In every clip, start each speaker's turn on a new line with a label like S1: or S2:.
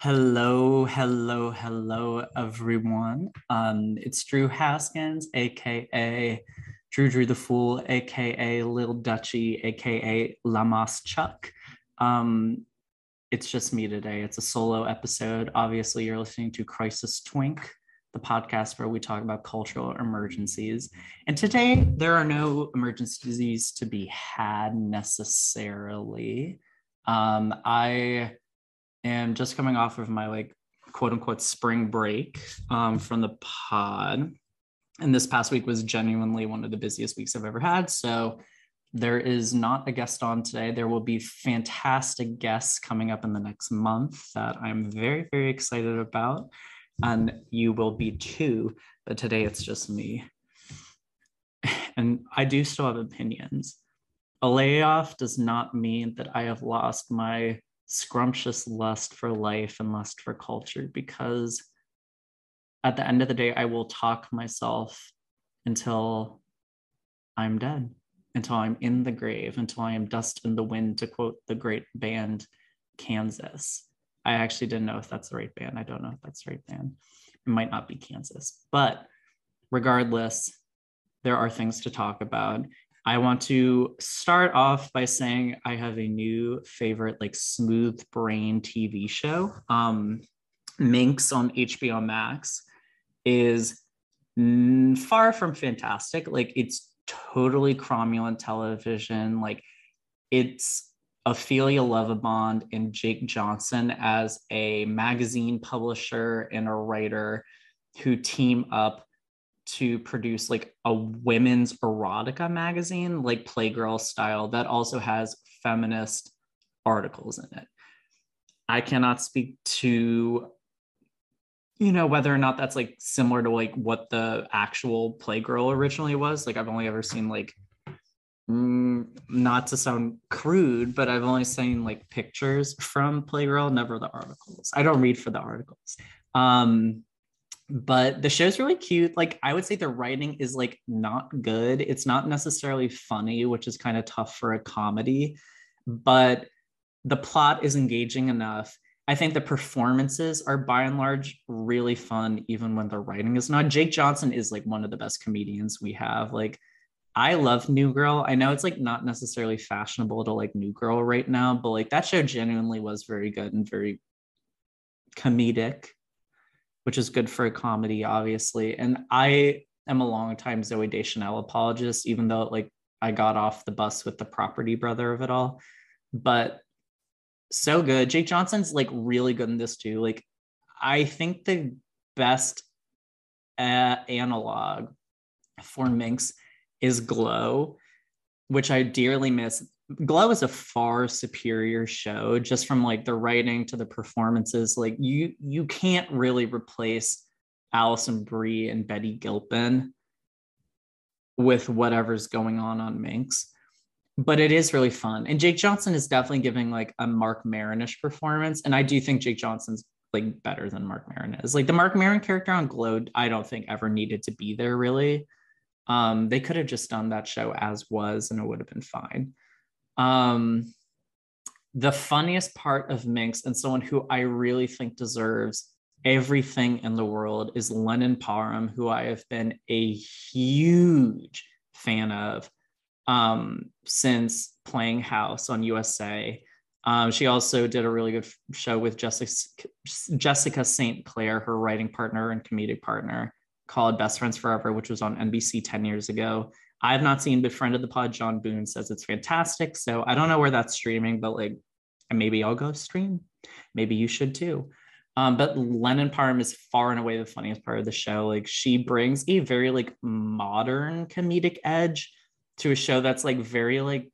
S1: Hello, hello, hello, everyone. Um, it's Drew Haskins, aka Drew Drew the Fool, aka Lil Dutchy, aka La Más Chuck. Um, it's just me today. It's a solo episode. Obviously, you're listening to Crisis Twink, the podcast where we talk about cultural emergencies. And today, there are no emergencies to be had necessarily. Um, I am just coming off of my like quote unquote spring break um, from the pod. And this past week was genuinely one of the busiest weeks I've ever had. So there is not a guest on today. There will be fantastic guests coming up in the next month that I'm very, very excited about. And you will be too. But today it's just me. And I do still have opinions. A layoff does not mean that I have lost my scrumptious lust for life and lust for culture because at the end of the day, I will talk myself until I'm dead, until I'm in the grave, until I am dust in the wind, to quote the great band Kansas. I actually didn't know if that's the right band. I don't know if that's the right band. It might not be Kansas, but regardless, there are things to talk about. I want to start off by saying I have a new favorite, like smooth brain TV show. Um, Minx on HBO Max is far from fantastic. Like it's totally cromulent television. Like it's Ophelia Lovibond and Jake Johnson as a magazine publisher and a writer who team up to produce like a women's erotica magazine, like Playgirl style, that also has feminist articles in it. I cannot speak to, you know, whether or not that's like similar to like what the actual Playgirl originally was. Like I've only ever seen like, mm, not to sound crude, but I've only seen like pictures from Playgirl, never the articles. I don't read for the articles. Um, but the show's really cute. Like i would say the writing is like not good. It's not necessarily funny which is kind of tough for a comedy but the plot is engaging enough. I think the performances are by and large really fun even when the writing is not. Jake johnson is like one of the best comedians we have. Like i love new girl i know it's like not necessarily fashionable to like new girl right now but like that show genuinely was very good and very comedic which is good for a comedy, obviously. And I am a long time Zooey Deschanel apologist, even though like I got off the bus with the property brother of it all. But so good. Jake Johnson's like really good in this too. Like I think the best uh, analog for Minx is Glow, which I dearly miss. Glow is a far superior show just from like the writing to the performances. Like you you can't really replace Alison Brie and Betty Gilpin with whatever's going on on Minx. But it is really fun. And Jake Johnson is definitely giving like a Marc Maronish performance. And I do think Jake Johnson's like better than Marc Maron is. Like the Marc Maron character on Glow, I don't think ever needed to be there really. Um, they could have just done that show as was and it would have been fine. Um, the funniest part of Minx and someone who I really think deserves everything in the world is Lennon Parham, who I have been a huge fan of um, since playing House on USA. Um, she also did a really good show with Jessica, Jessica St. Clair, her writing partner and comedic partner, called Best Friends Forever, which was on NBC 10 years ago. I have not seen, Befriended the pod, John Boone, says it's fantastic. So I don't know where that's streaming, but like maybe I'll go stream. Maybe you should too. Um, but Lennon Parham is far and away the funniest part of the show. Like she brings a very like modern comedic edge to a show that's like very like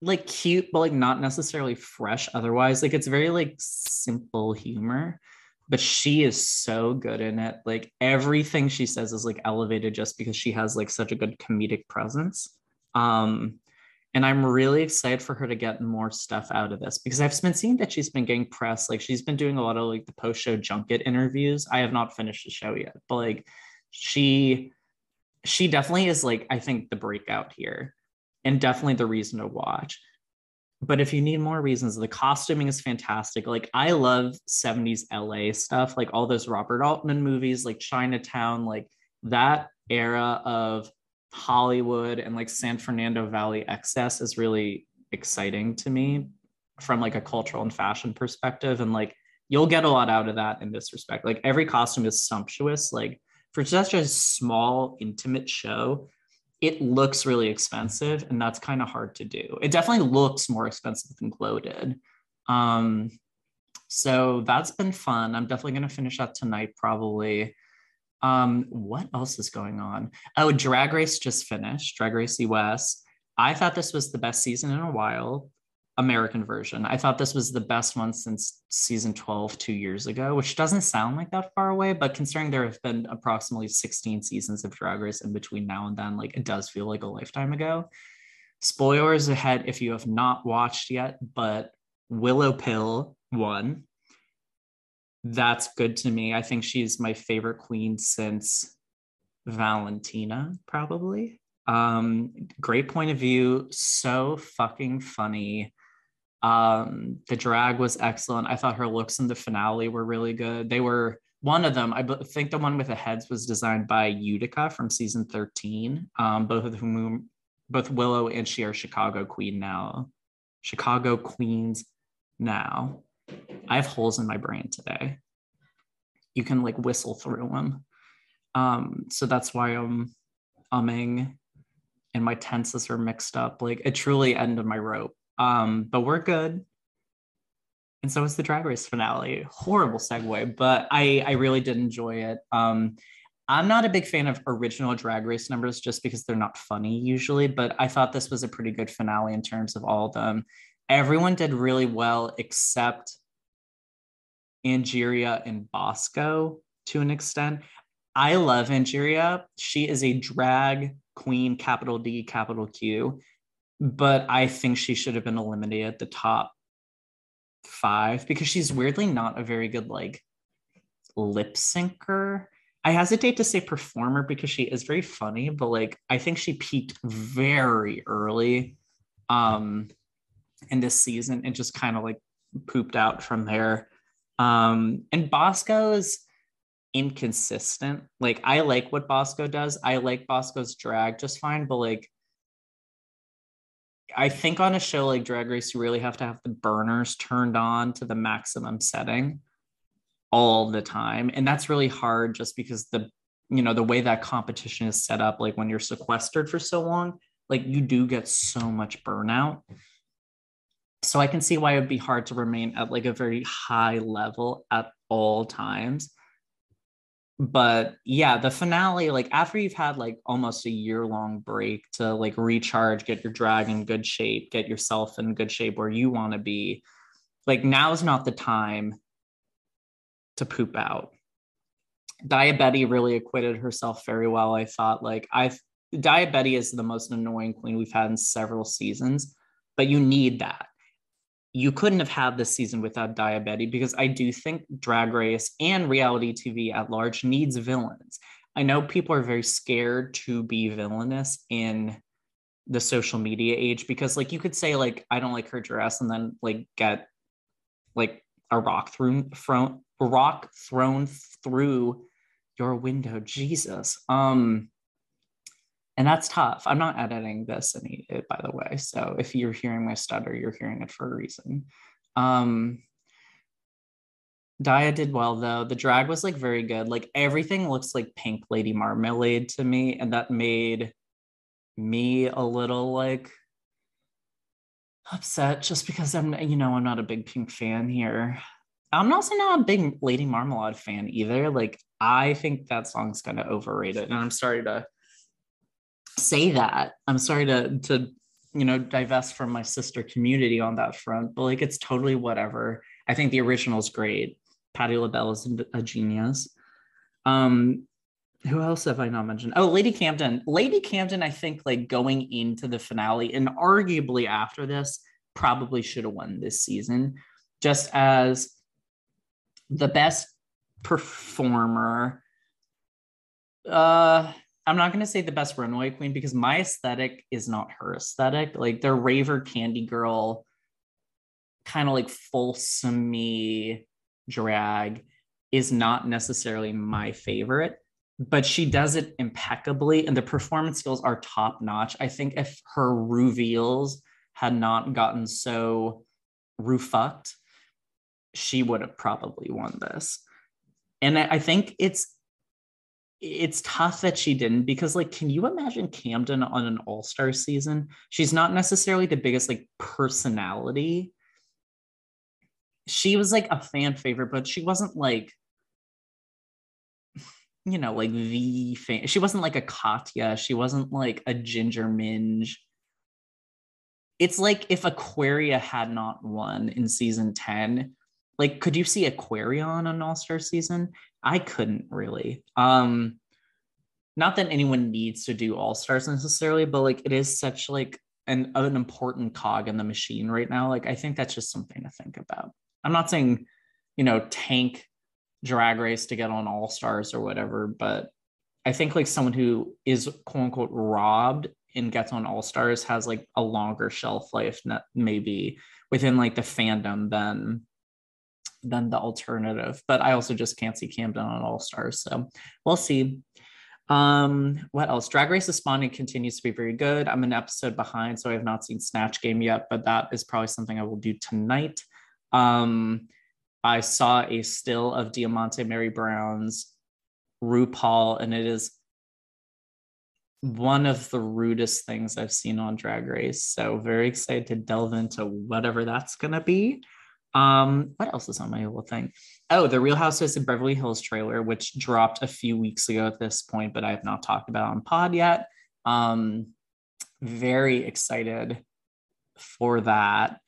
S1: like cute, but like not necessarily fresh otherwise. Like it's very like simple humor but she is so good in it. Like everything she says is like elevated just because she has like such a good comedic presence. Um, and I'm really excited for her to get more stuff out of this because I've been seeing that she's been getting press. Like she's been doing a lot of like the post show junket interviews. I have not finished the show yet, but like she she definitely is like I think the breakout here and definitely the reason to watch. But if you need more reasons, the costuming is fantastic. Like I love 70s LA stuff, like all those Robert Altman movies, like Chinatown, like that era of Hollywood and like San Fernando Valley excess is really exciting to me from like a cultural and fashion perspective. And like you'll get a lot out of that in this respect. Like every costume is sumptuous. Like for such a small, intimate show, it looks really expensive, and that's kind of hard to do. It definitely looks more expensive than Glow Um, so that's been fun. I'm definitely going to finish that tonight, probably. Um, what else is going on? Oh, Drag Race just finished, Drag Race US. I thought this was the best season in a while, American version. I thought this was the best one since season 12 two years ago, which doesn't sound like that far away, but considering there have been approximately 16 seasons of Drag Race in between now and then, like it does feel like a lifetime ago. Spoilers ahead if you have not watched yet, but Willow Pill won that's good to me. I think she's my favorite queen since Valentina, probably. Um, great point of view, so fucking funny. Um, the drag was excellent. I thought her looks in the finale were really good. They were one of them. I think the one with the heads was designed by Utica from season 13. Um, both of whom, both Willow and she are Chicago Queen now. Chicago Queens now. I have holes in my brain today. You can like whistle through them. Um, so that's why I'm umming and my tenses are mixed up. Like it truly ended my rope. Um, but we're good. And so is the drag race finale. Horrible segue, but I I really did enjoy it. Um, I'm not a big fan of original drag race numbers just because they're not funny usually, but I thought this was a pretty good finale in terms of all of them everyone did really well except Angeria and Bosco to an extent. I love Angeria. She is a drag queen, capital D, capital Q, but I think she should have been eliminated at the top five because she's weirdly not a very good like lip syncer. I hesitate to say performer because she is very funny, but like I think she peaked very early. Um, in this season and just kind of like pooped out from there. Um, and Bosco is inconsistent. Like I like what Bosco does. I like Bosco's drag just fine, but like I think on a show like Drag Race, you really have to have the burners turned on to the maximum setting all the time. And that's really hard just because the you know the way that competition is set up, like when you're sequestered for so long, like you do get so much burnout so I can see why it would be hard to remain at like a very high level at all times. But yeah, the finale, like after you've had like almost a year long break to like recharge, get your drag in good shape, get yourself in good shape where you want to be, like now is not the time to poop out. Daya Betty really acquitted herself very well. I thought like I've Daya Betty is the most annoying queen we've had in several seasons, but you need that you couldn't have had this season without Daya Betty because I do think Drag Race and reality TV at large needs villains. I know people are very scared to be villainous in the social media age because like you could say like I don't like her dress and then like get like a rock thrown from rock thrown through your window Jesus um and that's tough. I'm not editing this any, by the way. So if you're hearing my stutter, you're hearing it for a reason. Um, Daya did well though. The drag was like very good. Like everything looks like pink Lady Marmalade to me, and that made me a little like upset just because I'm, you know, I'm not a big pink fan here. I'm also not a big Lady Marmalade fan either. Like I think that song's kind of overrated, and I'm sorry to say that. I'm sorry to to you know divest from my sister community on that front, but like it's totally whatever. I think the original is great. Patti LaBelle is a genius. Um, who else have I not mentioned? Oh, Lady Camden. Lady Camden, I think, like going into the finale and arguably after this, probably should have won this season, just as the best performer. Uh, I'm not going to say the best runway queen because my aesthetic is not her aesthetic. Like the raver candy girl, kind of like fulsome drag is not necessarily my favorite but she does it impeccably and the performance skills are top notch. I think if her reveals had not gotten so roofucked, she would have probably won this. And I think it's it's tough that she didn't because like can you imagine Camden on an all-star season? She's not necessarily the biggest like personality. She was like a fan favorite, but she wasn't like you know, like the fan. She wasn't like a Katya. She wasn't like a Ginger Minj. It's like if Aquaria had not won in season 10. Like, could you see Aquaria on an all-star season? I couldn't really. Um, not that anyone needs to do all-stars necessarily, but like it is such like an, an important cog in the machine right now. Like, I think that's just something to think about. I'm not saying, you know, tank drag race to get on all stars or whatever but i think like someone who is quote unquote robbed and gets on all stars has like a longer shelf life maybe within like the fandom than than the alternative but i also just can't see camden on all stars so we'll see um what else drag race Espana continues to be very good i'm an episode behind so i have not seen snatch game yet but that is probably something i will do tonight um I saw a still of Diamante Merybrown's RuPaul, and it is one of the rudest things I've seen on Drag Race. So very excited to delve into whatever that's gonna be. Um, what else is on my little thing? Oh, the Real Housewives of Beverly Hills trailer, which dropped a few weeks ago at this point, but I have not talked about on pod yet. Um, very excited for that.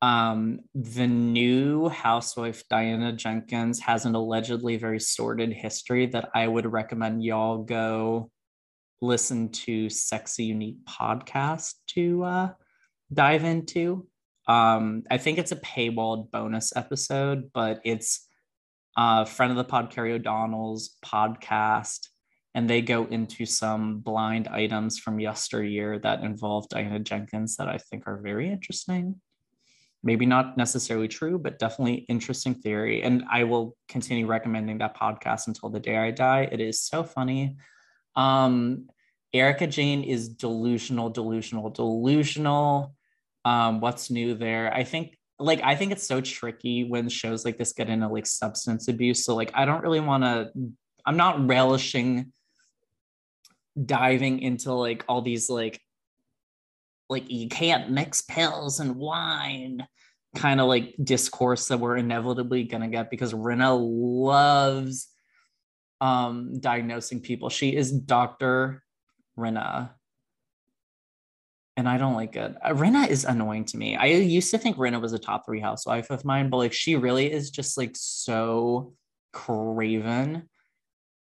S1: Um, the new housewife, Diana Jenkins, has an allegedly very sordid history that I would recommend y'all go listen to Sexy Unique podcast to uh, dive into. Um, I think it's a paywalled bonus episode, but it's a uh, friend of the pod, Carrie O'Donnell's podcast, and they go into some blind items from yesteryear that involve Diana Jenkins that I think are very interesting maybe not necessarily true, but definitely interesting theory. And I will continue recommending that podcast until the day I die. It is so funny. Um, Erika Jayne is delusional, delusional, delusional. Um, what's new there? I think like I think it's so tricky when shows like this get into like substance abuse. So like I don't really want to I'm not relishing diving into like all these like like you can't mix pills and wine kind of like discourse that we're inevitably going to get because Rinna loves um diagnosing people. She is Dr. Rinna. And I don't like it. Uh, Rinna is annoying to me. I used to think Rinna was a top three housewife of mine, but like she really is just like so craven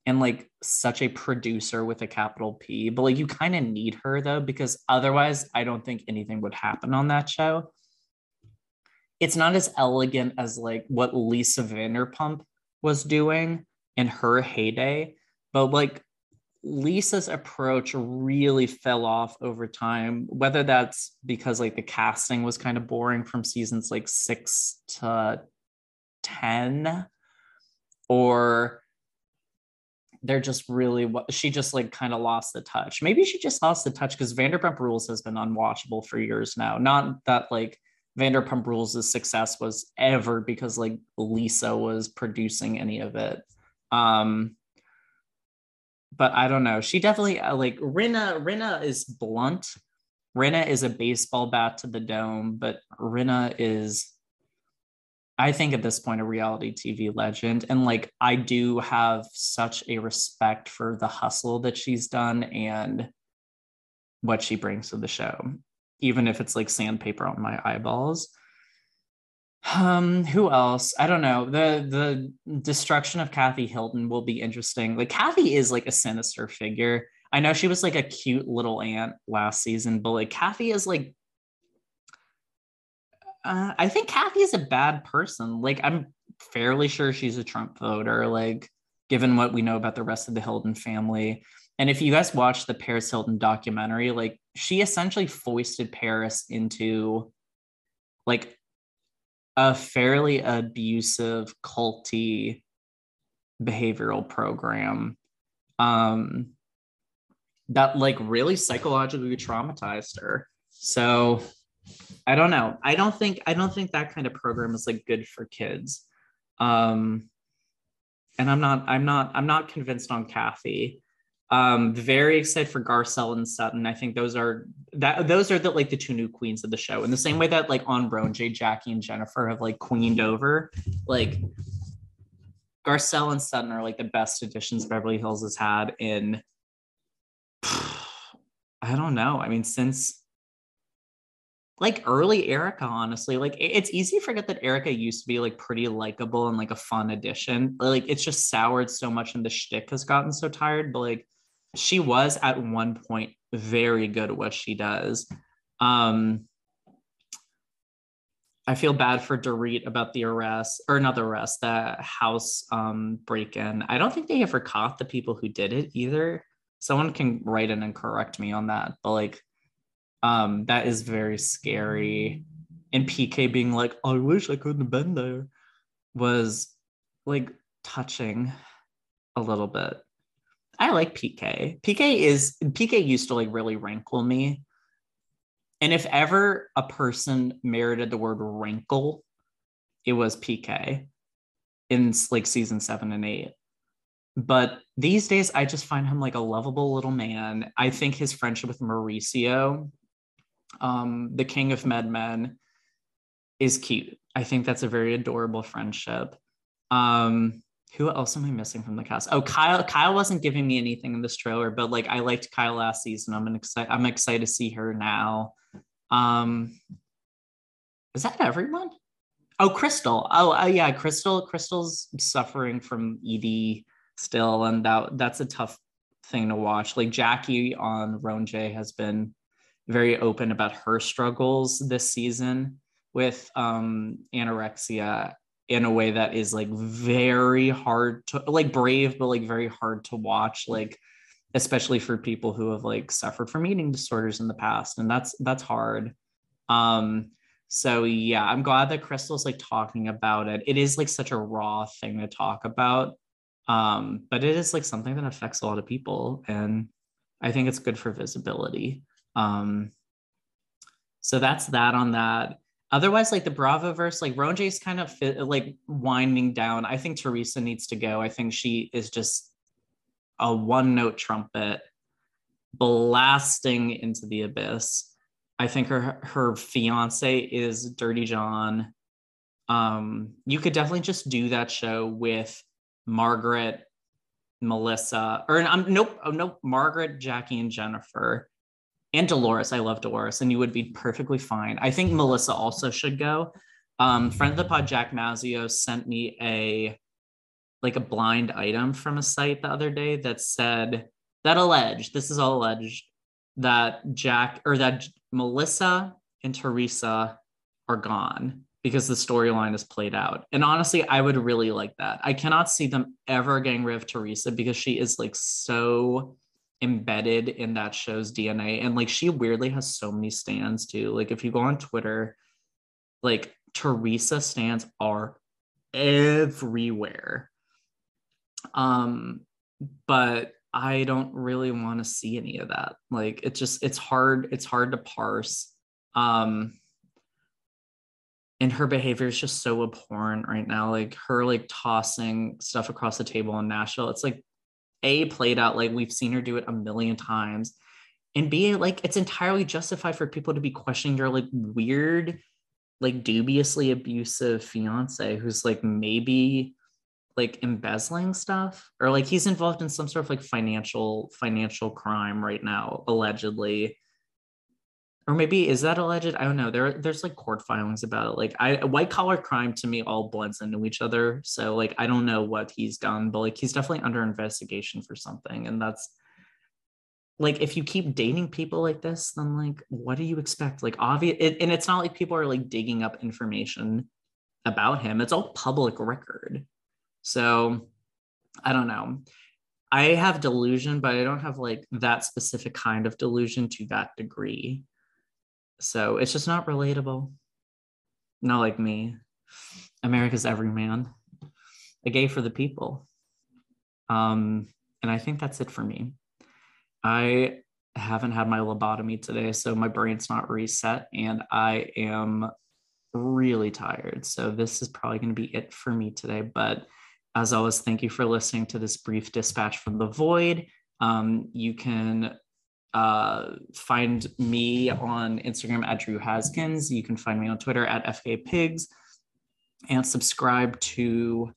S1: and like such a producer with a capital P. But like you kind of need her though, because otherwise I don't think anything would happen on that show. It's not as elegant as like what Lisa Vanderpump was doing in her heyday, but like Lisa's approach really fell off over time, whether that's because like the casting was kind of boring from seasons like six to 10 or they're just really she just like kind of lost the touch. Maybe she just lost the touch because Vanderpump Rules has been unwatchable for years now. Not that like Vanderpump Rules' success was ever because like Lisa was producing any of it. Um, but I don't know. She definitely uh, like Rinna. Rinna is blunt. Rinna is a baseball bat to the dome, but Rinna is I think at this point a reality TV legend. And like I do have such a respect for the hustle that she's done and what she brings to the show, even if it's like sandpaper on my eyeballs. Um, who else? I don't know. The the destruction of Kathy Hilton will be interesting. Like Kathy is like a sinister figure. I know she was like a cute little aunt last season, but like Kathy is like uh, I think Kathy is a bad person. Like I'm fairly sure she's a Trump voter, like given what we know about the rest of the Hilton family. And if you guys watch the Paris Hilton documentary, like she essentially foisted Paris into like a fairly abusive, culty behavioral program um, that like really psychologically traumatized her. So I don't know. I don't think I don't think that kind of program is like good for kids. Um, and I'm not I'm not I'm not convinced on Kathy. Um, very excited for Garcelle and Sutton. I think those are that those are the like the two new queens of the show. In the same way that like on Brown, Jay, Jackie, and Jennifer have like queened over, like Garcelle and Sutton are like the best additions Beverly Hills has had in I don't know. I mean, since like early Erika, honestly, like it's easy to forget that Erika used to be like pretty likable and like a fun addition. Like it's just soured so much and the shtick has gotten so tired. But like she was at one point very good at what she does. Um, I feel bad for Dorit about the arrest, or not the arrest, the house um, break in. I don't think they ever caught the people who did it either. Someone can write in and correct me on that, but like, um, that is very scary. And PK being like, I wish I couldn't have been there was like touching a little bit. I like PK. PK is PK used to like really rankle me. And if ever a person merited the word wrinkle, it was PK in like season seven and eight. But these days, I just find him like a lovable little man. I think his friendship with Mauricio, um, the king of MedMen, is cute. I think that's a very adorable friendship. Um, who else am I missing from the cast? Oh, Kyle. Kyle wasn't giving me anything in this trailer, but like I liked Kyle last season. I'm excited. I'm excited to see her now. Um, is that everyone? Oh, Crystal. Oh, uh, yeah, Crystal. Crystal's suffering from ED still, and that that's a tough thing to watch. Like Jackie on Roan J has been very open about her struggles this season with um, anorexia in a way that is like very hard to like brave but like very hard to watch like especially for people who have like suffered from eating disorders in the past and that's that's hard. Um so yeah i'm glad that crystal's like talking about it. It is like such a raw thing to talk about um but it is like something that affects a lot of people and i think it's good for visibility. Um so that's that on that otherwise like the bravo verse like Ronjay's kind of fit, like winding down. I think teresa needs to go. I think she is just a one note trumpet blasting into the abyss. I think her her fiance is dirty john. Um you could definitely just do that show with margaret melissa or um, nope oh, nope margaret jackie and jennifer and Dolores. I love Dolores, and you would be perfectly fine. I think Melissa also should go. Um, friend of the pod, Jack Mazio, sent me a like a blind item from a site the other day that said that alleged this is all alleged that Jack or that Melissa and Teresa are gone because the storyline is played out. And honestly, I would really like that. I cannot see them ever getting rid of Teresa because she is like so embedded in that show's DNA. And like she weirdly has so many stands too. Like if you go on Twitter, like Teresa stands are everywhere. Um, but I don't really want to see any of that. Like it's just it's hard, it's hard to parse. Um and her behavior is just so abhorrent right now. Like her like tossing stuff across the table in Nashville. It's like a played out like we've seen her do it a million times and b like it's entirely justified for people to be questioning your like weird like dubiously abusive fiance who's like maybe like embezzling stuff or like he's involved in some sort of like financial financial crime right now allegedly or maybe is that alleged? I don't know. There, there's like court filings about it. Like, I white collar crime to me all blends into each other. So like, I don't know what he's done, but like, he's definitely under investigation for something, and that's like, if you keep dating people like this, then like, what do you expect? Like, obvious, it, and it's not like people are like digging up information about him. It's all public record. So, I don't know. I have delusion, but I don't have like that specific kind of delusion to that degree. So it's just not relatable. Not like me. America's everyman. A gay for the people. Um, and I think that's it for me. I haven't had my lobotomy today, so my brain's not reset, and I am really tired. So this is probably going to be it for me today. But as always, thank you for listening to this brief dispatch from the void. Um, you can uh, find me on Instagram at Drew Haskins. You can find me on Twitter at FK Pigs and subscribe to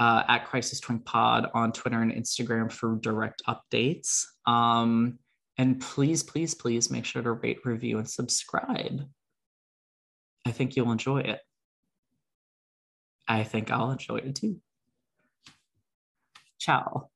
S1: uh, at Crisis Twink Pod on Twitter and Instagram for direct updates. Um, and please, please, please make sure to rate, review, and subscribe. I think you'll enjoy it. I think I'll enjoy it too. Ciao.